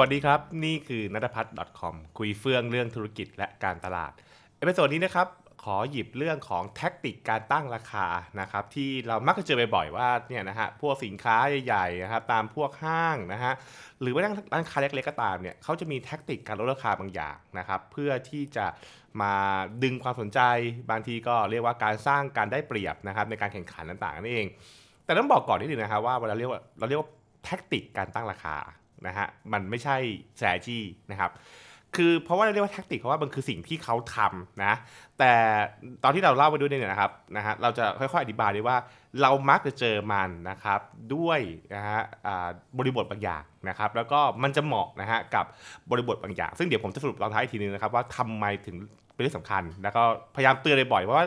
วัสดีครับ นี่คือนัทพัฒน์ .com คุยเฟื่องเรื่องธุรกิจและการตลาด episode นี้นะครับ ขอหยิบเรื่องของ tactic การตั้งราคานะครับ ที่เรามักจะเจอบ่อยๆว่าเนี่ยนะฮะพวกสินค้าใหญ่ๆนะครับตามพวกห้างนะฮะหรือว่าร้านค้าเล็กๆก็ตามเนี่ยเขาจะมี tactic การลดราคาบางอย่างนะครับ เพื่อที่จะมาดึงความสนใจบางทีก็เรียกว่าการสร้างการได้เปรียบนะครับในการแข่งขันต่างๆนั่นเอง แต่ต้องบอกก่อนนิดนึงนะครับว่าเวลาเรียกว่าเราเรียกว่าแท็กติกการตั้งราคา นะฮะมันไม่ใช่ strategy นะครับคือเพราะว่าเรียกว่าแท็กติกเพราะว่ามันคือสิ่งที่เขาทำนะแต่ตอนที่เราเล่าไปด้วยเนี่ยนะครับนะฮะเราจะค่อยๆอธิบายด้ว่าเรามักจะเจอมันนะครับด้วยนะฮะบริบทบางอย่างนะครับแล้วก็มันจะเหมาะนะฮะกับบริบทบางอย่าง ซึ่งเดี๋ยวผมจะสรุปตอนท้ายอีกทีนึงนะครับว่าทำไมถึงเป็นเรื่องสำคัญ แล้วก็พยายามเตือนบ่อยเพราะว่า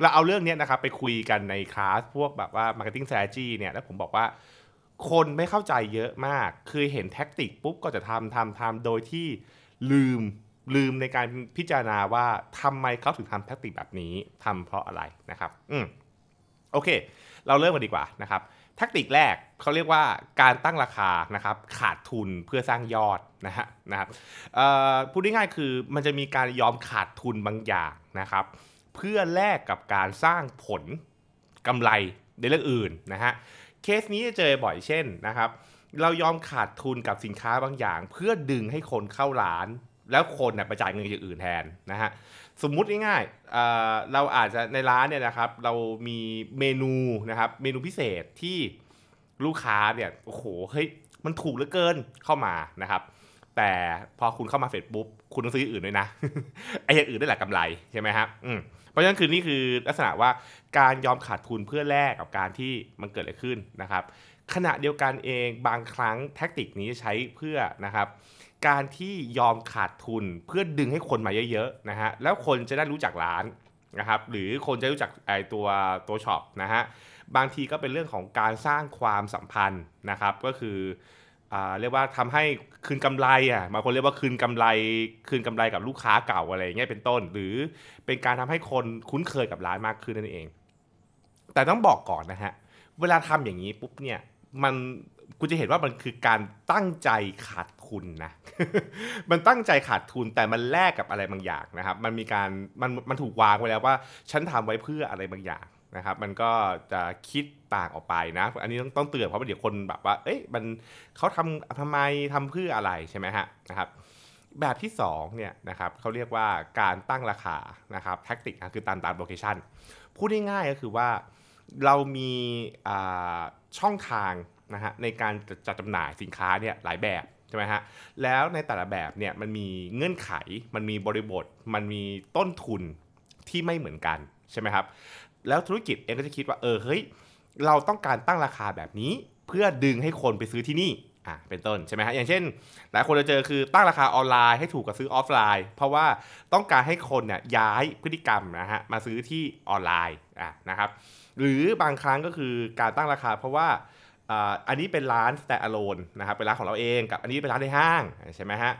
เราเอาเรื่องนี้นะครับไปคุยกันในคลาสพวกแบบว่า marketing strategy เนี่ยแล้วผมบอกว่า คนไม่เข้าใจเยอะมาก คือเห็นแท็กติกปุ๊บก็จะทำทำทำโดยที่ลืมลืมในการพิจารณาว่าทำไมเขาถึงทำแท็กติกแบบนี้ทำเพราะอะไรนะครับ อืมโอเค เราเริ่มกันดีกว่านะครับแท็กติกแรกเขาเรียกว่าการตั้งราคานะครับ ขาดทุนเพื่อสร้างยอดนะฮะนะครับพูดง่ายๆคือมันจะมีการยอมขาดทุนบางอย่างนะครับ เพื่อแลกกับการสร้างผลกำไรในเรื่องอื่นนะฮะ เคสนี้จะเจอบ่อยเช่นนะครับ เรายอมขาดทุนกับสินค้าบางอย่าง เพื่อดึงให้คนเข้าร้าน แล้วคนเนะไปจ่ายเงินอย่างอื่นแทนนะฮะสมมุติง่ายๆเเราอาจจะในร้านเนี่ยนะครับ เรามีเมนูนะครับเมนูพิเศษที่ลูกค้าเนี่ยโอ้โหเฮ้ยมันถูกเหลือเกินเข้ามานะครับ แต่พอคุณเข้ามาเสร็จปุ๊บ คุณต้องซื้ออื่นด้วยนะไอ้อย่างอื่นได้แหละกำไรใช่ไหมครับเพราะฉะนั้นคือนี่คือลักษณะว่าการยอมขาดทุนเพื่อแลกกับการที่มันเกิดอะไรขึ้นนะครับ ขณะเดียวกันเองบางครั้งแท็กติกนี้ใช้เพื่อนะครับ การที่ยอมขาดทุนเพื่อดึงให้คนมาเยอะๆนะฮะแล้วคนจะได้รู้จักร้านนะครับหรือคนจะรู้จักไอตัวตัวช็อปนะฮะบางทีก็เป็นเรื่องของการสร้างความสัมพันธ์นะครับ ก็คือ เรียกว่าทำให้คืนกำไรอะบางคนเรียกว่าคืนกำไร คืนกำไรกับลูกค้าเก่าอะไรเงี้ยเป็นต้น หรือเป็นการทำให้คนคุ้นเคยกับร้านมากขึ้นนั่นเอง แต่ต้องบอกก่อนนะฮะเวลาทำอย่างนี้ปุ๊บเนี่ยมันคุณจะเห็นว่ามันคือการตั้งใจขาดทุนนะ มันตั้งใจขาดทุนแต่มันแลกกับอะไรบางอย่างนะครับ มันมีการมันมันถูกวางไว้แล้วว่า ฉันทำไว้เพื่ออะไรบางอย่าง นะครับมันก็จะคิดต่างออกไปนะ อันนี้ต้องต้องเตือนเพราะว่าเดี๋ยวคนแบบว่า เอ๊ะมันเขาทำทำไมทำเพื่ออะไรใช่ไหมฮะนะครับ แบบที่2เนี่ยนะครับเขาเรียกว่าการตั้งราคานะครับแท็กติกนะคือตามตามโลเคชันพูดง่ายๆก็คือว่าเรามีช่องทางนะฮะในการจัดจำหน่ายสินค้าเนี่ยหลายแบบใช่ไหมฮะ แล้วในแต่ละแบบเนี่ยมันมีเงื่อนไข มันมีบริบท มันมีต้นทุนที่ไม่เหมือนกันใช่ไหมครับ แล้วธุรกิจเองก็จะคิดว่าเออเฮ้ยเราต้องการตั้งราคาแบบนี้ เพื่อดึงให้คนไปซื้อที่นี่อะเป็นต้นใช่ไหมฮะอย่างเช่น หลายคนจะเจอคือตั้งราคาออนไลน์ให้ถูกกว่าซื้อออฟไลน์ เพราะว่าต้องการให้คนเนี่ยย้ายพฤติกรรมนะฮะมาซื้อที่ออนไลน์อะนะครับหรือบางครั้งก็คือการตั้งราคาเพราะว่าอันนี้เป็นร้าน stand alone นะครับเป็นร้านของเราเองกับอันนี้เป็นร้านในห้างใช่ไหมฮะ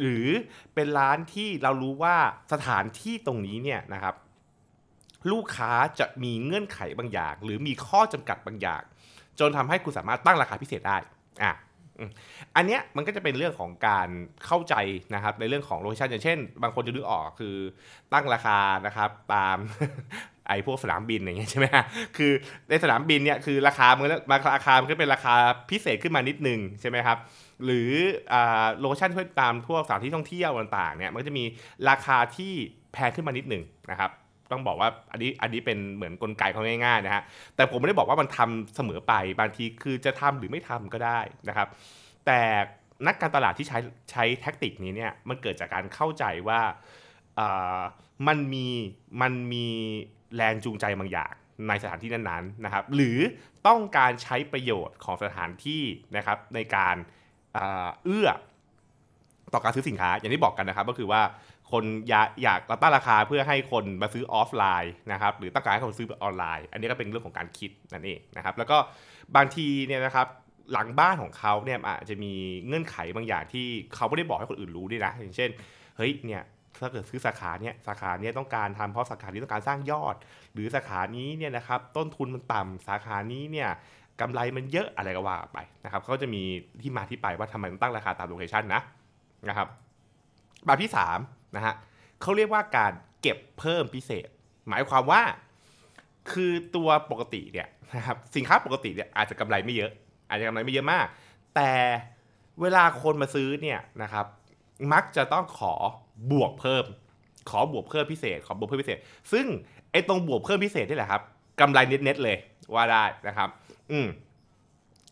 หรือเป็นร้านที่เรารู้ว่าสถานที่ตรงนี้เนี่ยนะครับ ลูกค้าจะมีเงื่อนไขบางอย่าง หรือมีข้อจำกัดบางอย่าง จนทำให้คุณสามารถตั้งราคาพิเศษได้อะอันเนี้ยมันก็จะเป็นเรื่องของการเข้าใจนะครับในเรื่องของโลเคชันอย่างเช่น บางคนจะนึกออกคือตั้งราคานะครับตามไอ้พวกสนามบินอย่างเงี้ยใช่ไหมฮะคือในสนามบินเนี่ยคือราคามันราคามันก็เป็นราคาพิเศษขึ้นมานิดนึงใช่ไหมครับหรือ location เพื่อตามพวกสถานที่ท่องเที่ยวต่างๆเนี่ยมันก็จะมีราคาที่แพงขึ้นมานิดนึงนะครับ ต้องบอกว่าอันนี้อันนี้เป็นเหมือนกลไกเขาง่ายๆนะฮะแต่ผมไม่ได้บอกว่ามันทำเสมอไปบางทีคือจะทำหรือไม่ทำก็ได้นะครับ แต่นักการตลาดที่ใช้ใช้ tactic นี้เนี่ยมันเกิดจากการเข้าใจว่ามันมีมันมีแรงจูงใจบางอย่างในสถานที่นั้นๆนะครับ หรือต้องการใช้ประโยชน์ของสถานที่นะครับในการเอื้อ ต่อการซื้อสินค้า อย่างที่บอกกันนะครับก็คือว่าคนอยากอยากตั้งราคาเพื่อให้คนมาซื้อออฟไลน์นะครับหรือต้องการให้คนซื้อออนไลน์ อันนี้ก็เป็นเรื่องของการคิดนั่นเองนะครับแล้วก็บางทีเนี่ยนะครับหลังบ้านของเขาเนี่ยอาจจะมีเงื่อนไขบางอย่างที่เขาไม่ได้บอกให้คนอื่นรู้ด้วยนะอย่างเช่นเฮ้ยเนี่ยถ้าเกิดซื้อสาขาเนี่ยสาขาเนี่ยต้องการทำเพราะสาขานี้ต้องการสร้างยอด หรือสาขานี้เนี่ยนะครับต้นทุนมันต่ำสาขานี้เนี่ยกำไรมันเยอะอะไรก็ว่าไปนะครับเขาจะมีที่มาที่ไปว่าทำไมต้องตั้งราคาตามโลเคชันนะ นะครับแบบที่3นะฮะเขาเรียกว่าการเก็บเพิ่มพิเศษ หมายความว่าคือตัวปกติเนี่ยนะครับสินค้าปกติเนี่ยอาจจะกำไรไม่เยอะ อาจจะกำไรไม่เยอะมาก แต่เวลาคนมาซื้อเนี่ยนะครับมักจะต้องขอบวกเพิ่ม ขอบวกเพิ่มพิเศษ ขอบวกเพิ่มพิเศษ ซึ่งไอ้ตรงบวกเพิ่มพิเศษนี่แหละครับกำไรเน็ตๆเลยว่าได้นะครับ อืม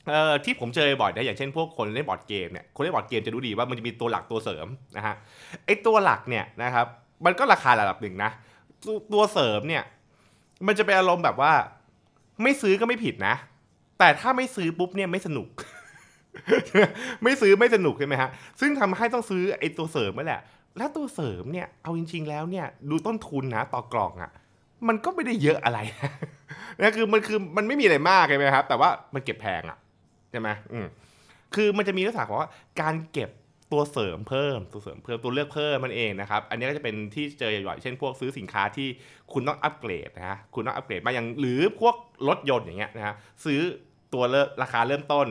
เอ่อที่ผมเจอบ่อยนะอย่างเช่นพวกคนเล่นบอร์ดเกมเนี่ยคนเล่นบอร์ดเกมจะรู้ดีว่ามันจะมีตัวหลักตัวเสริมนะฮะไอตัวหลักเนี่ยนะครับมันก็ราคาระดับหนึ่งนะตัวตัวเสริมเนี่ยมันจะเป็นอารมณ์แบบว่า ไม่ซื้อก็ไม่ผิดนะ แต่ถ้าไม่ซื้อปุ๊บเนี่ยไม่สนุก ไม่ซื้อไม่สนุกใช่ไหมฮะซึ่งทำให้ต้องซื้อไอตัวเสริมนั่นแหละ แล้วตัวเสริมเนี่ยเอาจริง ๆ แล้วเนี่ยดูต้นทุนนะต่อกล่องอะ่ะมันก็ไม่ได้เยอะอะไรนะคือมันคือมันไม่มีอะไรมากใช่ไหมครับแต่ว่ามันเก็บแพงอะ่ะ ใช่ไหมอืมคือมันจะมีลักษณะของว่าการเก็บตัวเสริมเพิ่มตัวเสริมเพิ่มตัวเลือกเพิ่มมันเองนะครับ อันนี้ก็จะเป็นที่เจอบ่อยๆเช่นพวกซื้อสินค้าที่คุณต้องอัปเกรดนะฮะคุณต้องอัปเกรดมาอย่างหรือพวกรถยนต์อย่างเงี้ยนะฮะซื้อตัวเริ่มราคาเริ่มต้น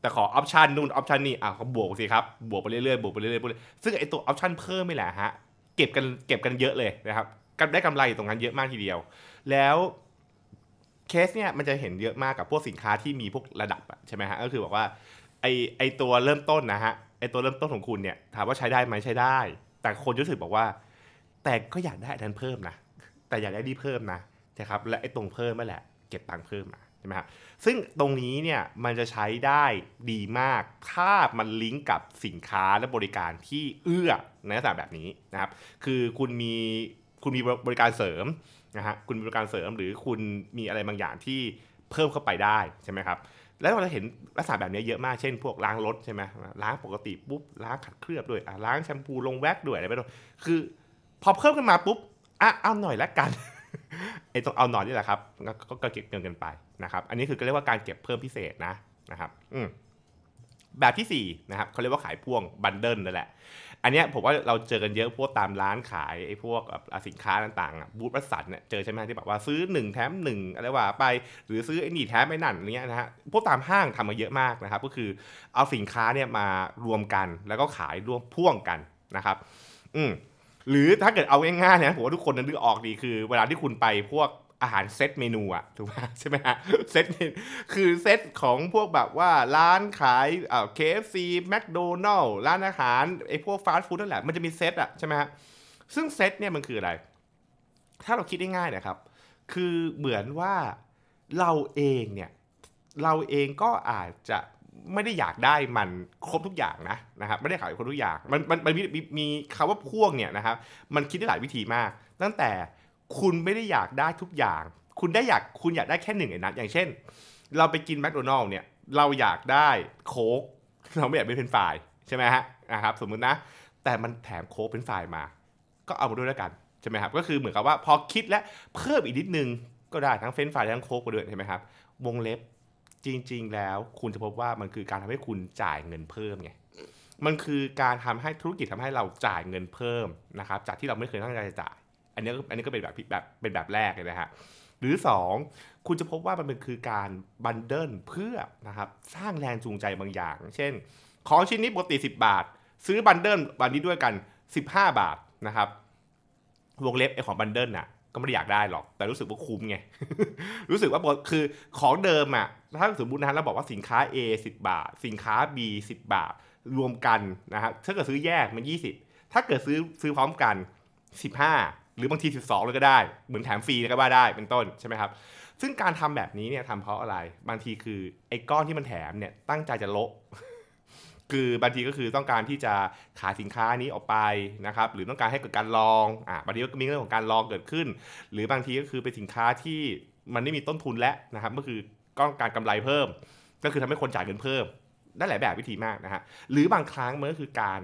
แต่ขอออปชันนู่นออปชันนี่อะเขาบวกสิครับบวกไปเรื่อยๆบวกไปเรื่อยๆซึ่งไอตัวออปชันเพิ่มนี่แหละฮะเก็บกันเก็บกันเยอะเลยนะครับกันได้กำไรตรงนั้นเยอะมากทีเดียว แล้ว เคสเนี่ยมันจะเห็นเยอะมากกับพวกสินค้าที่มีพวกระดับใช่ไหมฮะก็คือบอกว่าไอไอตัวเริ่มต้นนะฮะไอตัวเริ่มต้นของคุณเนี่ยถามว่าใช้ได้ไหมใช้ได้ แต่คนรู้สึกบอกว่า แต่ก็อยากได้อันนั้นเพิ่มนะแต่อยากได้ดีเพิ่มนะนะครับและไอตรงเพิ่มนั่นแหละเก็บตังค์เพิ่มมาใช่ไหมครับซึ่งตรงนี้เนี่ยมันจะใช้ได้ดีมาก ถ้ามันลิงก์กับสินค้าและบริการที่เอื้อในลักษณะแบบนี้นะครับคือคุณมีคุณมีบริการเสริม นะฮะคุณมีบริการเสริมหรือคุณมีอะไรบางอย่างที่เพิ่มเข้าไปได้ใช่ไหมครับแล้วเราจะเห็นลักษณะแบบนี้เยอะมากเช่น พวกล้างรถใช่ไหมล้างปกติปุ๊บล้างขัดเคลือบด้วยล้างแชมพูลงแว็กด้วยอะไรไปด้วยคือพอเพิ่มขึ้นมาปุ๊บอะเอาหน่อยละกันไอ้ตรงเอาหน่อยนี่แหละครับก็ก็เก็บเงินกันไปนะครับ อันนี้คือเรียกว่าการเก็บเพิ่มพิเศษนะนะครับ อืม แบบที่4นะครับเขาเรียกว่าขายพ่วงบันเดิลนั่นแหละ อันนี้ผมว่าเราเจอกันเยอะพวกตามร้านขายไอ้พวกสินค้าต่างๆบูธวัสันเนี่ยเจอใช่ไหมที่แบบว่าซื้อ 1 แถม1อะไรว่าไป หรือซื้อไอ้นี่แถมไอ้นั่นอะไรเงี้ยนะฮะพวกตามห้างทำมาเยอะมากนะครับ ก็คือเอาสินค้าเนี่ยมารวมกันแล้วก็ขายรวมพ่วงกันนะครับ อืมหรือถ้าเกิดเอาง่ายๆนะผมว่าทุกคนนึกออกดีคือ เวลาที่คุณไปพวก อาหารเซตเมนูอะถูกไหมใช่ไหมฮะเซตคือเซตของพวกแบบว่าร้านขายเอ่อ KFC McDonald ร้านอาหารไอ้พวกฟาสต์ฟู้ดนั่นแหละมันจะมีเซตอะใช่ไหมฮะซึ่งเซตเนี่ยมันคืออะไร ถ้าเราคิดได้ง่ายนะครับ คือเหมือนว่าเราเองเนี่ย เราเองก็อาจจะไม่ได้อยากได้มันครบทุกอย่างนะนะครับไม่ได้ขายครบทุกอย่างมันมันมันมีมีมีคำว่าพ่วงเนี่ยนะครับมันคิดได้หลายวิธีมาก ตั้งแต่ คุณไม่ได้อยากได้ทุกอย่าง คุณได้อยากคุณอยากได้แค่หนึ่งในนั้นอย่างเช่น เราไปกินแมคโดนัลล์เนี่ยเราอยากได้โค้กเราไม่อยากเป็นเฟรนฟรายใช่ไหมฮะนะครับสมมุตินะ แต่มันแถมโค้กเป็นไฟล์มา ก็เอามาด้วยแล้วกันใช่ไหมครับก็คือเหมือนกับว่าพอคิดและเพิ่มอีกนิดนึงก็ได้ทั้งเฟรนฟรายทั้งโค้กไปด้วยใช่ไหมครับวงเล็บจริง ๆ แล้วคุณจะพบว่ามันคือการทำให้คุณจ่ายเงินเพิ่มไงมันคือการทำให้ธุรกิจทำให้เราจ่ายเงินเพิ่มนะครับจากที่เราไม่เคยตั้งใจจะจ่าย อันนี้อันนี้ก็เป็นแบบแบบเป็นแบบแรกเลยนะฮะหรือ 2 คุณจะพบว่ามันเป็นคือการบันเดิลเพื่อนะครับสร้างแรงจูงใจบางอย่าง เช่น ของชิ้นนี้ปกติ 10 บาท ซื้อบันเดิลวันนี้ด้วยกัน 15 บาทนะครับวงเล็บไอของบันเดิลน่ะก็ไม่ได้อยากได้หรอก แต่รู้สึกว่าคุ้มไง รู้สึกว่าคือของเดิมอะถ้าสมมตินะเราบอกว่าสินค้า A 10 บาท สินค้า B 10 บาท รวมกันนะครับถ้าเกิดซื้อแยกมัน 20 ถ้าเกิดซื้อซื้อพร้อมกัน 15 หรือบางที 12 เลยก็ได้ เหมือนแถมฟรีก็ว่าได้เป็นต้นใช่ไหมครับ ซึ่งการทำแบบนี้เนี่ยทำเพราะอะไรบางทีคือไอ้ก้อนที่มันแถมเนี่ยตั้งใจจะโละคือบางทีก็คือต้องการที่จะขายสินค้านี้ออกไปนะครับหรือต้องการให้เกิดการลองอ่าบางทีก็มีเรื่องของการลองเกิดขึ้น หรือบางทีก็คือเป็นสินค้าที่มันไม่มีต้นทุนแล้วนะครับก็คือต้องการกำไรเพิ่ม ก็คือทำให้คนจ่ายเงินเพิ่มได้หลายแบบวิธีมากนะฮะหรือบางครั้งมันก็คือการ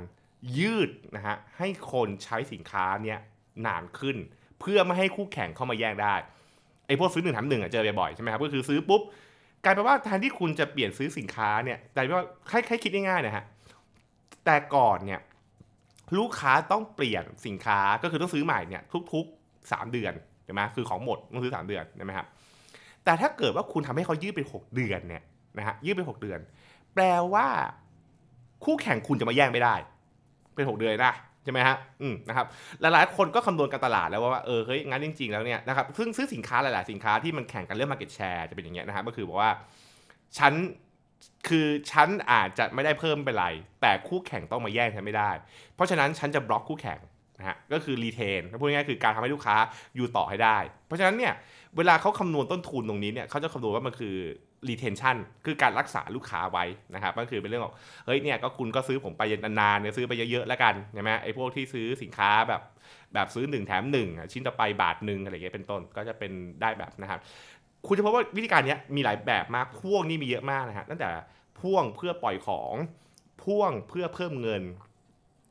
ยืดนะฮะให้คนใช้สินค้าเนี่ย นานขึ้น เพื่อไม่ให้คู่แข่งเข้ามาแย่งได้ไอ้พวกซื้อหนึ่งแถมหนึ่งอะเจอบ่อยๆใช่ไหมครับก็คือซื้อปุ๊บกลายเป็นว่าแทนที่คุณจะเปลี่ยนซื้อสินค้าเนี่ยกลายเป็นว่าให้ให้คิดง่ายๆนะฮะแต่ก่อนเนี่ยลูกค้าต้องเปลี่ยนสินค้าก็คือต้องซื้อใหม่เนี่ยทุกๆ 3 เดือนใช่ไหมคือของหมดต้องซื้อ 3 เดือนใช่ไหมครับแต่ถ้าเกิดว่าคุณทำให้เขายืดเป็น 6 เดือนเนี่ยนะฮะยืดเป็น 6 เดือน แปลว่า คู่แข่งคุณจะมาแย่งไม่ได้ เป็น 6 เดือนนะ ใช่ไหมฮะ อืม นะครับ หลายๆ คนก็คำนวณการตลาดแล้วว่า เออ เฮ้ย งั้นจริง ๆ แล้วเนี่ยนะครับ ซึ่งซื้อสินค้าหลาย ๆ สินค้าที่มันแข่งกันเรื่อง market share จะเป็นอย่างเงี้ยนะครับ ก็คือบอกว่า ฉัน คือฉันอาจจะไม่ได้เพิ่มเป็นไร แต่คู่แข่งต้องมาแย่งฉันไม่ได้ เพราะฉะนั้นฉันจะบล็อกคู่แข่งนะฮะ ก็คือรีเทนพูดง่ายๆ คือการทำให้ลูกค้าอยู่ต่อให้ได้ เพราะฉะนั้นเนี่ย เวลาเขาคำนวณต้นทุนตรงนี้เนี่ยเขาจะคำนวณว่ามันคือ retention คือการรักษาลูกค้าไว้นะครับก็คือเป็นเรื่องของเฮ้ยเนี่ยก็คุณก็ซื้อผมไปนานๆเนี่ยซื้อไปเยอะๆแล้วกันใช่ไหมไอ้พวกที่ซื้อสินค้าแบบแบบซื้อ 1 แถม1อะชิ้นต่อไปบาทหนึ่งอะไรเงี้ยเป็นต้นก็จะเป็นได้แบบนะครับคุณจะพบว่าวิธีการนี้มีหลายแบบมากพ่วงนี่มีเยอะมากนะฮะตั้งแต่พ่วงเพื่อปล่อยของพ่วงเพื่อเพิ่มเงิน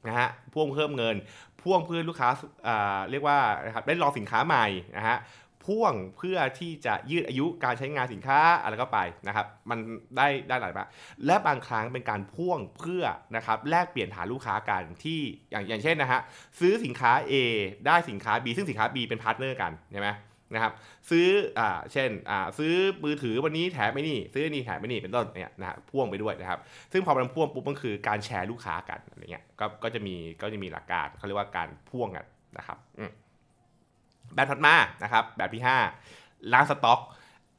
นะฮะพ่วงเพิ่มเงิน พ่วงเพื่อลูกค้าอ่าเรียกว่านะครับได้ลองสินค้าใหม่นะฮะ พ่วงเพื่อที่จะยืดอายุการใช้งานสินค้าอะไรก็ไปนะครับ มันได้ได้หลายแบบและบางครั้งเป็นการพ่วงเพื่อนะครับแลกเปลี่ยนหาลูกค้ากันที่อย่างอย่างเช่นนะฮะซื้อสินค้า A ได้สินค้า B ซึ่งสินค้า B เป็น partner กันใช่ไหมนะครับซื้ออ่าเช่นอ่าซื้อมือถือวันนี้แถมไอ้นี่ ซื้อนี่แถมไอ้นี่เป็นต้นเนี่ยนะฮะพ่วงไปด้วยนะครับ ซึ่งพอมันพ่วงปุ๊บมันคือการแชร์ลูกค้ากันอะไรเงี้ยก็ก็จะมีก็จะมีหลักการเขาเรียกว่าการพ่วงกันนะครับ แบบถัดมานะครับแบบที่ 5 ล้างสต็อก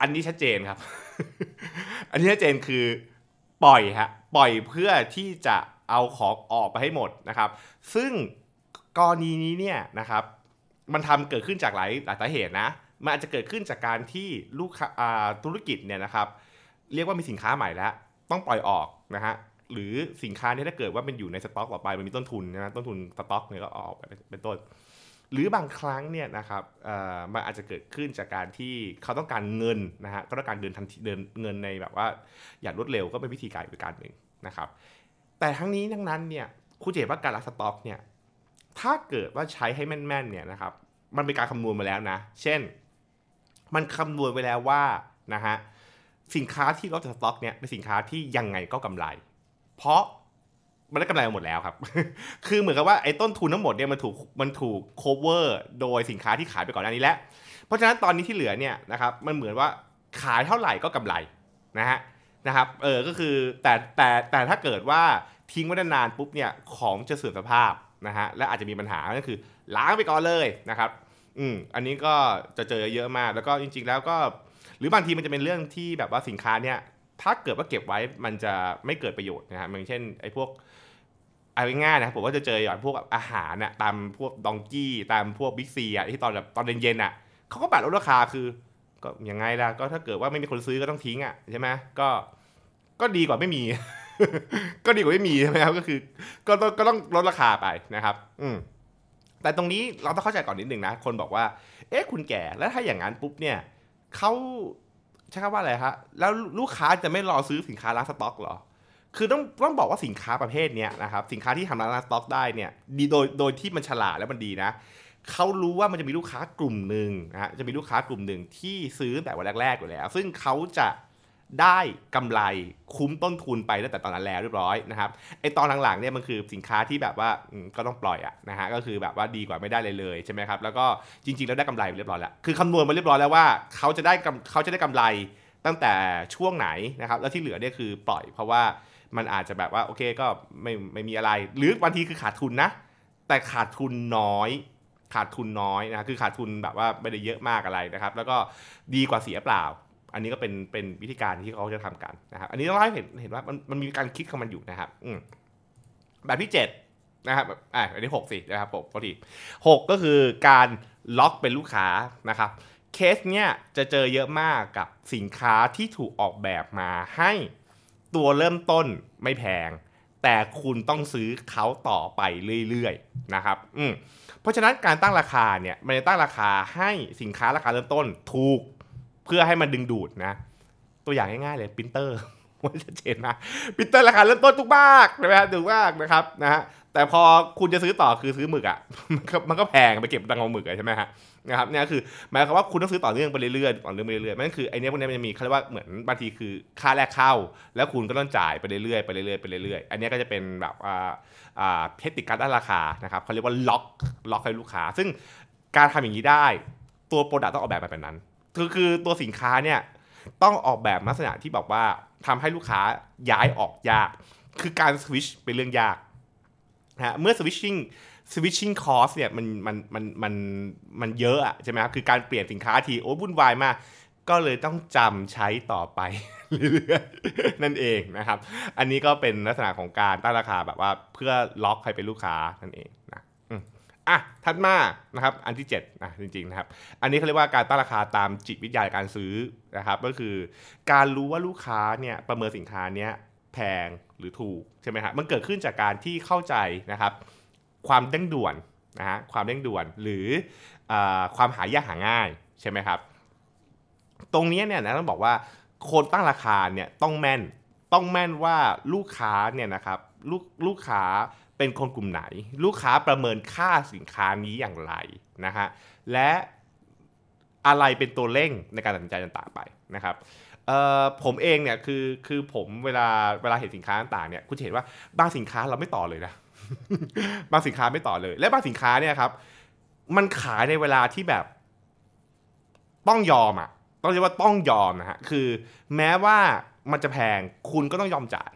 อันนี้ชัดเจนครับ อันนี้ชัดเจนคือปล่อยฮะปล่อยเพื่อที่จะเอาของออกไปให้หมดนะครับ ซึ่งกรณีนี้เนี่ยนะครับมันทำเกิดขึ้นจากหลายหลายสาเหตุนะ มันอาจจะเกิดขึ้นจากการที่ลูกค้าธุรกิจเนี่ยนะครับ เรียกว่ามีสินค้าใหม่แล้ว ต้องปล่อยออกนะฮะหรือสินค้านี้ถ้าเกิดว่ามันอยู่ในสต็อกต่อไปมันมีต้นทุนนะต้นทุนสต็อกเนี่ยก็ออกเป็นต้น หรือบางครั้งเนี่ยนะครับมันอาจจะเกิดขึ้นจากการที่เขาต้องการเงินนะฮะก็ต้องการเงินทันทีเดินเงินในแบบว่าอย่างรวดเร็วก็เป็นวิธีการอีกการหนึ่งนะครับ แต่ทั้งนี้ทั้งนั้นเนี่ยคุณเห็นว่าการล้างสต็อกเนี่ยถ้าเกิดว่าใช้ให้แม่นๆเนี่ยนะครับมันเป็นการคำนวณมาแล้วนะ เช่น มันคำนวณไว้แล้วว่านะฮะสินค้าที่ลดจากสต็อกเนี่ยเป็นสินค้าที่ยังไงก็กำไร เพราะ มันได้กำไรมาหมดแล้วครับ คือเหมือนกับว่าไอ้ต้นทุนทั้งหมดเนี่ยมันถูกมันถูก cover โดยสินค้าที่ขายไปก่อนหน้านี้แล้ว เพราะฉะนั้นตอนนี้ที่เหลือเนี่ยนะครับมันเหมือนว่าขายเท่าไหร่ก็กำไรนะฮะนะครับเออก็คือแต่แต่แต่ถ้าเกิดว่าทิ้งไว้นานปุ๊บเนี่ยของจะเสื่อมสภาพนะฮะและอาจจะมีปัญหาก็คือล้างไปก่อนเลยนะครับอืมอันนี้ก็จะเจอเยอะมากแล้วก็จริง ๆ แล้วก็ หรือบางทีมันจะเป็นเรื่องที่แบบว่าสินค้าเนี่ย ถ้าเกิดว่าเก็บไว้มันจะไม่เกิดประโยชน์นะฮะอย่างเช่นไอ้พวกเอาง่ายๆนะผมว่าจะเจออย่างพวกอาหารน่ะตามพวกดองกี้ตามพวกบิ๊กซีอะที่ตอนแบบตอนเย็นๆอะเขาก็บัตรลดราคาคือก็ยังไงล่ะก็ถ้าเกิดว่าไม่มีคนซื้อก็ต้องทิ้งอะใช่ไหมก็ก็ดีกว่าไม่มี ก็ดีกว่าไม่มีใช่ไหมครับก็คือ ก็ต้องก็ต้องลดราคาไปนะครับ อืมแต่ตรงนี้เราต้องเข้าใจก่อนนิดหนึ่งนะ คนบอกว่า เอ๊ะคุณแก่แล้วถ้าอย่างนั้นปุ๊บเนี่ยเขา ใช้คำว่าอะไรฮะแล้วลูกค้าจะไม่รอซื้อสินค้าร้านสต็อกเหรอคือต้องต้องบอกว่าสินค้าประเภทนี้นะครับสินค้าที่ทำร้านสต็อกได้เนี่ยดีโดยโดยที่มันฉลาดและมันดีนะเขารู้ว่ามันจะมีลูกค้ากลุ่มหนึ่งนะฮะจะมีลูกค้ากลุ่มหนึ่งที่ซื้อแต่วันแรกๆอยู่แล้ว ซึ่งเขาจะ ได้กำไรคุ้มต้นทุนไปตั้งแต่ตอนนั้นแล้วเรียบร้อยนะครับไอตอนหลังๆเนี่ยมันคือสินค้าที่แบบว่าก็ต้องปล่อยอะนะฮะก็คือแบบว่าดีกว่าไม่ได้เลยเลยใช่ไหมครับแล้วก็จริงๆแล้วได้กำไรเรียบร้อยแล้วคือคำนวณมาเรียบร้อยแล้วว่าเขาจะได้เขาจะได้กำไรตั้งแต่ช่วงไหนนะครับแล้วที่เหลือเนี่ยคือปล่อยเพราะว่ามันอาจจะแบบว่าโอเคก็ไม่ไม่มีอะไร หรือบางทีคือขาดทุนนะ แต่ขาดทุนน้อยขาดทุนน้อยนะคือขาดทุนแบบว่าไม่ได้เยอะมากอะไรนะครับ แล้วก็ดีกว่าเสียเปล่า อันนี้ก็เป็นเป็นวิธีการที่เขาจะทำกันนะครับ อันนี้ต้องให้เห็นเห็นว่ามันมันมีการคิดของมันอยู่นะครับ อืแบบที่ 7 นะครับอ่าอันที่6สินะครับผมพอดีหกก็คือการล็อกเป็นลูกค้านะครับ เคสเนี้ยจะเจอเยอะมากกับสินค้าที่ถูกออกแบบมาให้ตัวเริ่มต้นไม่แพง แต่คุณต้องซื้อเขาต่อไปเรื่อยๆนะครับ อืมเพราะฉะนั้นการตั้งราคาเนี่ยมันจะตั้งราคาให้สินค้าราคาเริ่มต้นถูก เพื่อให้มันดึงดูดนะ ตัวอย่างง่ายๆเลยพิมพ์เตอร์มันชัดเจนนะพิมพ์เตอร์ราคาเริ่มต้นถูกมากนะถูกมากนะครับนะฮะแต่พอคุณจะซื้อต่อคือซื้อหมึกอะมันก็แพงไปเก็บตังค์เอาหมึกใช่ไหมฮะนะครับเนี่ยคือหมายความว่าคุณต้องซื้อต่อเนื่องไปเรื่อยๆต่อเนื่องไปเรื่อยๆนั่นคือไอเนี้ยพวกนี้มันจะมีเขาเรียกว่าเหมือนบางทีคือค่าแรกเข้า แล้วคุณก็ต้องจ่ายไปเรื่อยๆไปเรื่อยๆไปเรื่อยๆอันนี้ก็จะเป็นแบบว่าเทคนิคการตั้งราคานะครับเขาเรียกว่าล็อกล็อกให้ลูกค้า ซึ่งการทำอย่างนี้ได้ ตัว product ต้องออกแบบมาแบบนั้น คือคือตัวสินค้าเนี่ยต้องออกแบบลักษณะที่แบบว่าทำให้ลูกค้าย้ายออกยาก คือการสวิชเป็นเรื่องยากนะฮะเมื่อ switching switching cost เนี่ยมันมันมันมันมันเยอะอะใช่ไหมครับคือการเปลี่ยนสินค้าทีโอ้วุ่นวายมากก็เลยต้องจำใช้ต่อไปเรื่อยๆนั่นเองนะครับ อันนี้ก็เป็นลักษณะของการตั้งราคาแบบว่าเพื่อล็อกใครเป็นลูกค้านั่นเองนะ อะถัดมานะครับอันที่7นะจริงๆนะครับอันนี้เขาเรียกว่าการตั้งราคาตามจิตวิทยาการซื้อนะครับก็คือการรู้ว่าลูกค้าเนี่ยประเมินสินค้าเนี้ยแพงหรือถูกใช่ไหมฮะมันเกิดขึ้นจากการที่เข้าใจนะครับความเร่งด่วนนะฮะความเร่งด่วนหรืออความหายากหาง่ายใช่ไหมครับตรงนี้เนี่ยนะต้องบอกว่าคนตั้งราคาเนี่ยต้องแม่นต้องแม่นว่าลูกค้าเนี่ยนะครับลูกลูกค้า เป็นคนกลุ่มไหน ลูกค้าประเมินค่าสินค้านี้อย่างไรนะฮะและอะไรเป็นตัวเร่งในการตัดสินใจต่างๆไปนะครับผมเองเนี่ยคือคือผมเวลาเวลาเห็นสินค้าต่างๆเนี่ยคุณจะเห็นว่าบางสินค้าเราไม่ต่อเลยนะบางสินค้าไม่ต่อเลย และบางสินค้าเนี่ยครับ มันขายในเวลาที่แบบ ต้องยอมอะต้องเรียกว่าต้องยอมนะฮะคือ แม้ว่ามันจะแพงคุณก็ต้องยอมจ่าย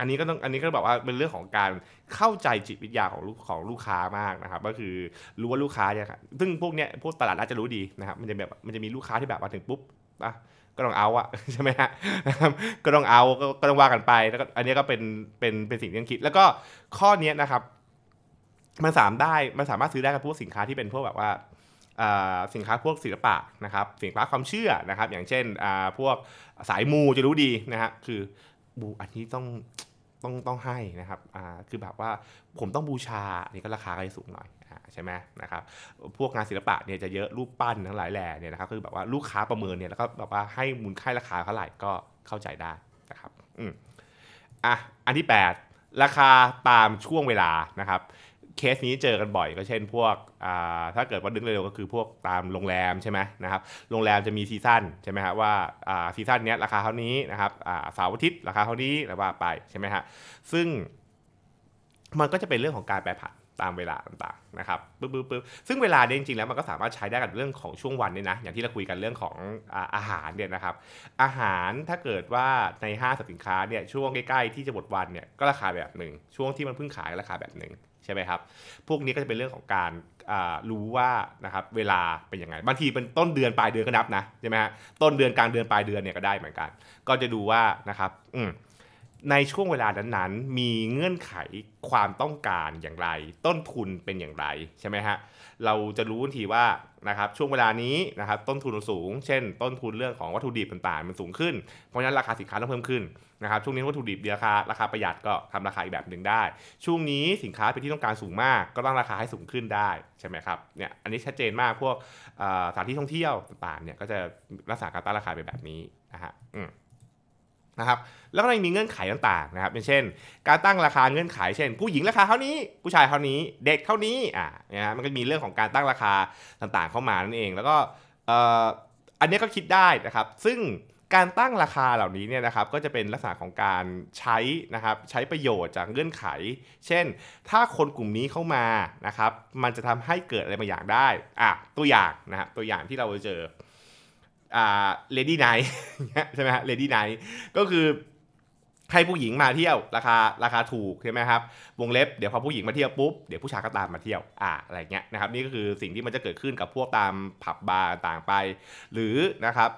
อันนี้ก็ต้องอันนี้ก็แบบว่าเป็นเรื่องของการเข้าใจจิตวิทยาของลูกของลูกค้ามากนะครับ ก็คือรู้ว่าลูกค้าเนี่ยครับซึ่งพวกเนี้ยพวกตลาดน่าจะรู้ดีนะครับ มันจะแบบมันจะมีลูกค้าที่แบบมาถึงปุ๊บอะก็ต้องเอาอะใช่ไหมฮะก็ต้องเอาก็ก็ต้องว่ากันไปแล้วก็อันนี้ก็เป็นเป็นเป็นสิ่งที่ต้องคิด แล้วก็ข้อเนี้ยนะครับ มันสามได้มันสามารถซื้อได้กับพวกสินค้าที่เป็นพวกแบบว่าอ่าสินค้าพวกศิลปะนะครับ สินค้าความเชื่อนะครับ อย่างเช่นอ่าพวกสายมูจะรู้ดีนะฮะคือบูอันนี้ต้อง ต้องต้องให้นะครับอ่าคือแบบว่าผมต้องบูชานี่ก็ราคาก็จะสูงหน่อยอ่าใช่ไหมนะครับพวกงานศิลปะเนี่ยจะเยอะรูปปั้นทั้งหลายแหล่เนี่ยนะครับคือแบบว่าลูกค้าประเมินเนี่ยแล้วก็แบบว่าให้มูลค่าราคาเท่าไหร่ก็เข้าใจได้นะครับอืมอะอันที่ 8 ราคาตามช่วงเวลานะครับ เคสนี้เจอกันบ่อยก็เช่นพวกถ้าเกิดว่านึกเร็วก็คือพวกตามโรงแรมใช่ไหมนะครับโรงแรมจะมี season ใช่ไหมฮะว่าอ่า season นี้ราคาเท่านี้นะครับเสาร์อาทิตย์ราคาเท่านี้แล้วว่าไปใช่ไหมฮะซึ่งมันก็จะเป็นเรื่องของการแปรผันตามเวลาต่างๆนะครับปึ๊บปึ๊บปึ๊บซึ่งเวลาเนี่ยจริงๆแล้วมันก็สามารถใช้ได้กับเรื่องของช่วงวันเนี่ยนะอย่างที่เราคุยกันเรื่องของอาหารเนี่ยนะครับอาหารถ้าเกิดว่าในห้างสินค้าเนี่ยช่วงใกล้ๆที่จะหมดวันเนี่ยก็ราคาแบบหนึ่งช่วงที่มันเพิ่งขายราคาแบบหนึ่ง ช่ไหมครับ พวกนี้ก็จะเป็นเรื่องของการรู้ว่านะครับเวลาเป็นยังไง บางทีเป็นต้นเดือนปลายเดือนก็นับนะใช่ไหมฮะต้นเดือนกลางเดือนปลายเดือนเนี่ยก็ได้เหมือนกัน ก็จะดูว่านะครับอืม ในช่วงเวลานั้นๆ มีเงื่อนไขความต้องการอย่างไร ต้นทุนเป็นอย่างไรใช่ไหมฮะเราจะรู้ทันทีว่านะครับช่วงเวลานี้นะครับต้นทุนสูง เช่น ต้นทุนเรื่องของวัตถุดิบต่างๆ มันสูงขึ้น เพราะฉะนั้นราคาสินค้าต้องเพิ่มขึ้นนะครับช่วงนี้วัตถุดิบราคาราคาประหยัดก็ทำราคาอีกแบบหนึ่งได้ ช่วงนี้สินค้าเป็นที่ต้องการสูงมากก็ต้องราคาให้สูงขึ้นได้ใช่ไหมครับเนี่ยอันนี้ชัดเจนมากพวกสถานที่ท่องเที่ยวต่างๆเนี่ยก็จะรักษาการตั้งราคาเป็นแบบนี้นะฮะอืม นะครับแล้วก็ยังมีเงื่อนไขต่างๆนะครับเช่น การตั้งราคาเงื่อนไข เช่น ผู้หญิงราคาเท่านี้ ผู้ชายเท่านี้เด็กเท่านี้อ่านะฮะมันก็มีเรื่องของการตั้งราคาต่างๆเข้ามานั่นเอง แล้วก็เอ่ออันนี้ก็คิดได้นะครับ ซึ่งการตั้งราคาเหล่านี้เนี่ยนะครับก็จะเป็นลักษณะของการใช้นะครับใช้ประโยชน์จากเงื่อนไข เช่น ถ้าคนกลุ่มนี้เข้ามานะครับมันจะทำให้เกิดอะไรบางอย่างได้อะตัวอย่างนะครับตัวอย่างที่เราเจอ อ่า Lady Night ใช่ไหมฮะ Lady Night ก็คือให้ผู้หญิงมาเที่ยวราคาราคาถูกใช่ไหมครับวงเล็บเดี๋ยวพอผู้หญิงมาเที่ยวปุ๊บเดี๋ยวผู้ชายก็ตามมาเที่ยวอ่าอะไรเงี้ยนะครับนี่ก็คือสิ่งที่มันจะเกิดขึ้นกับพวกตามผับบาร์ต่างไป หรือนะครับ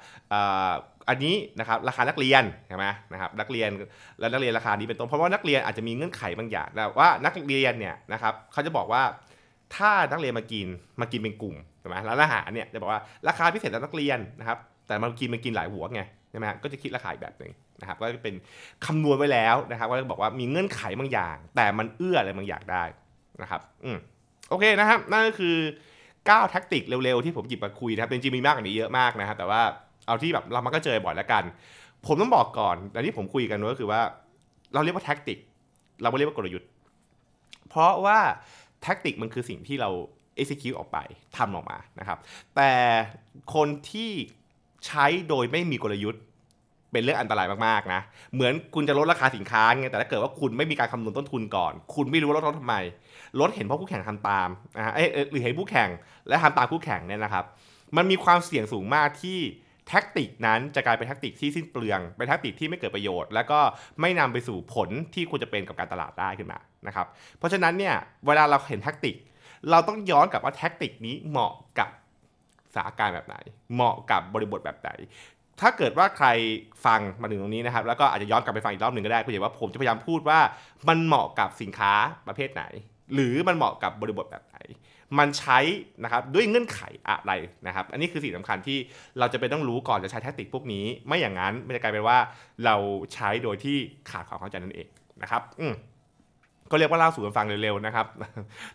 อันนี้นะครับราคานักเรียนใช่ไหมนะครับนักเรียนและนักเรียนราคานี้เป็นต้นเพราะว่านักเรียนอาจจะมีเงื่อนไขบางอย่างแต่ว่านักเรียนเนี่ยนะครับเขาจะบอกว่า ถ้านักเรียนมากินมากินเป็นกลุ่มใช่ไหมร้านอาหารเนี่ยจะบอกว่าราคาพิเศษสำหรับนักเรียนนะครับ แต่มากินมันกินหลายหัวไงใช่ไหมก็จะคิดราคาอีกแบบหนึ่งนะครับก็จะเป็นคำนวณไว้แล้วนะครับก็จะบอกว่ามีเงื่อนไขบางอย่าง แต่มันเอื้ออะไรบางอย่างได้นะครับอืมโอเคนะครับนั่นก็คือ9แท็กติกเร็วๆ ที่ผมหยิบมาคุยนะครับจริงๆมีมากกว่านี้เยอะมากนะครับแต่ว่าเอาที่แบบเรามันก็เจอบ่อยแล้วกัน ผมต้องบอกก่อนแต่ที่ผมคุยกันก็คือว่า เราเรียกว่าแท็กติกเราไม่เรียกว่ากลยุทธ์ เพราะว่า แท็กติกมันคือสิ่งที่เรา execute ออกไปทำออกมานะครับ แต่คนที่ใช้โดยไม่มีกลยุทธ์เป็นเรื่องอันตรายมากๆนะ เหมือนคุณจะลดราคาสินค้าไง แต่ถ้าเกิดว่าคุณไม่มีการคำนวณต้นทุนก่อน คุณไม่รู้ว่าลดทำไม ลดเห็นเพราะคู่แข่งทำตามนะฮะเอ้ยเอ้ยหรือเห็นคู่แข่งและทำตามคู่แข่งเนี่ยนะครับ มันมีความเสี่ยงสูงมากที่แท็กติกนั้นจะกลายเป็นแท็กติกที่สิ้นเปลือง เป็นแท็กติกที่ไม่เกิดประโยชน์ แล้วก็ไม่นำไปสู่ผลที่ควรจะเป็นกับการตลาดได้ขึ้นมา นะครับ เพราะฉะนั้นเนี่ยเวลาเราเห็นแท็กติก เราต้องย้อนกลับว่าแท็กติกนี้เหมาะกับสถานการณ์แบบไหน เหมาะกับบริบทแบบไหน ถ้าเกิดว่าใครฟังมาถึงตรงนี้นะครับ แล้วก็อาจจะย้อนกลับไปฟังอีกรอบหนึ่งก็ได้เพื่อว่าผมจะพยายามพูดว่ามันเหมาะกับสินค้าประเภทไหน หรือมันเหมาะกับบริบทแบบไหน มันใช้นะครับด้วยเงื่อนไขอะไรนะครับ อันนี้คือสิ่งสำคัญที่เราจะเป็นต้องรู้ก่อนจะใช้แทคติกพวกนี้ ไม่อย่างนั้นมันจะกลายเป็นว่าเราใช้โดยที่ขาดความเข้าใจนั่นเองนะครับ อืม ขาเรียกว่าเล่าสู่กันฟังเร็วๆนะครับ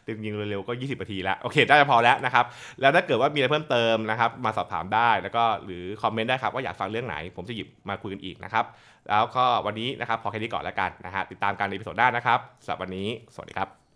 จริงๆเร็วๆก็ 20นาทีแล้วโอเคได้พอแล้วนะครับ แล้วถ้าเกิดว่ามีอะไรเพิ่มเติมนะครับ มาสอบถามได้แล้วก็หรือคอมเมนต์ได้ครับว่าอยากฟังเรื่องไหน ผมจะหยิบมาคุยกันอีกนะครับ แล้วก็วันนี้นะครับพอแค่นี้ก่อนแล้วกันนะฮะติดตามการในพิโซดหน้านะครับสำหรับวันนี้สวัสดีครับ